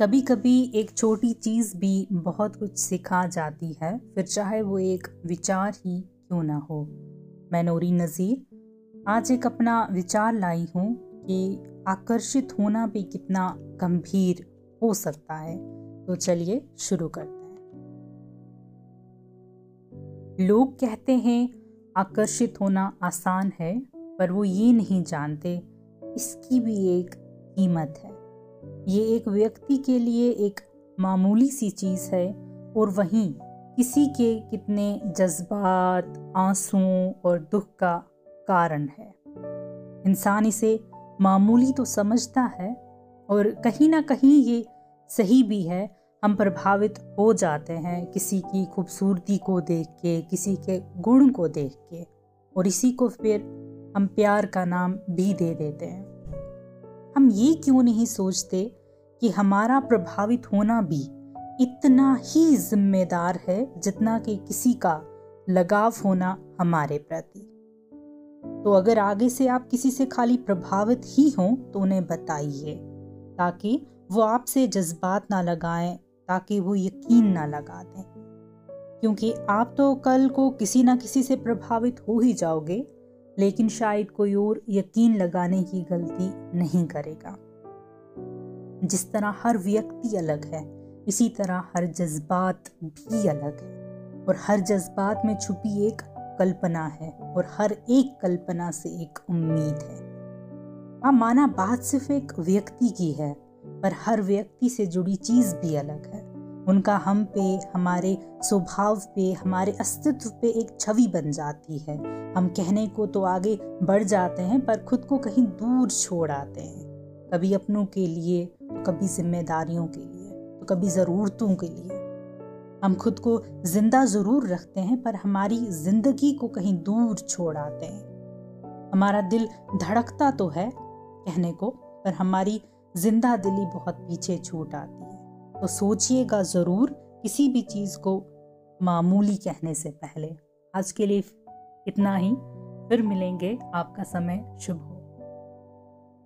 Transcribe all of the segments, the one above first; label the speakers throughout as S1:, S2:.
S1: कभी कभी एक छोटी चीज़ भी बहुत कुछ सिखा जाती है, फिर चाहे वो एक विचार ही क्यों ना हो। मैं नूरी नज़ीर, आज एक अपना विचार लाई हूँ कि आकर्षित होना भी कितना गंभीर हो सकता है। तो चलिए शुरू करते हैं। लोग कहते हैं, आकर्षित होना आसान है, पर वो ये नहीं जानते, इसकी भी एक कीमत है। ये एक व्यक्ति के लिए एक मामूली सी चीज़ है और वहीं किसी के कितने जज्बात, आंसुओं और दुख का कारण है। इंसान इसे मामूली तो समझता है और कहीं ना कहीं ये सही भी है, हम प्रभावित हो जाते हैं किसी की खूबसूरती को देख के, किसी के गुण को देख के और इसी को फिर हम प्यार का नाम भी दे देते हैं। ये क्यों नहीं सोचते कि हमारा प्रभावित होना भी इतना ही जिम्मेदार है जितना कि किसी का लगाव होना हमारे प्रति? तो अगर आगे से आप किसी से खाली प्रभावित ही हों तो उन्हें बताइए, ताकि वो आपसे जज्बात ना लगाएँ, ताकि वो यकीन ना लगा दें। क्योंकि आप तो कल को किसी ना किसी से प्रभावित हो ही जाओगे। लेकिन शायद कोई और यकीन लगाने की गलती नहीं करेगा। जिस तरह हर व्यक्ति अलग है, इसी तरह हर जज्बात भी अलग है। और हर जज्बात में छुपी एक कल्पना है और हर एक कल्पना से एक उम्मीद है। हाँ माना बात सिर्फ़ एक व्यक्ति की है, पर हर व्यक्ति से जुड़ी चीज़ भी अलग है। उनका हम पे, हमारे स्वभाव पे, हमारे अस्तित्व पे एक छवि बन जाती है। हम कहने को तो आगे बढ़ जाते हैं, पर खुद को कहीं दूर छोड़ आते हैं। कभी अपनों के लिए तो कभी जिम्मेदारियों के लिए तो कभी ज़रूरतों के लिए। हम खुद को ज़िंदा ज़रूर रखते हैं, पर हमारी ज़िंदगी को कहीं दूर छोड़ आते हैं। हमारा दिल धड़कता तो है कहने को, पर हमारी ज़िंदा दिली बहुत पीछे छूट आती है। तो सोचिएगा ज़रूर किसी भी चीज़ को मामूली कहने से पहले। आज के लिए इतना ही। फिर मिलेंगे। आपका समय शुभ हो।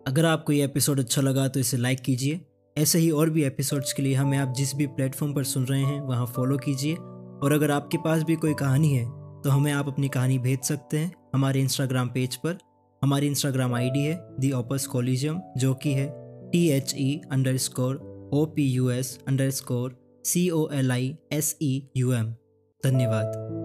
S2: अगर आपको ये एपिसोड अच्छा लगा तो इसे लाइक कीजिए। ऐसे ही और भी एपिसोड्स के लिए हमें आप जिस भी प्लेटफॉर्म पर सुन रहे हैं, वहाँ फॉलो कीजिए। और अगर आपके पास भी कोई कहानी है तो हमें आप अपनी कहानी भेज सकते हैं हमारे इंस्टाग्राम पेज पर। हमारी इंस्टाग्राम आईडी है दी ओपस कॉलिजियम जो कि है T H E underscore O P U S underscore C O L I S E U M धन्यवाद।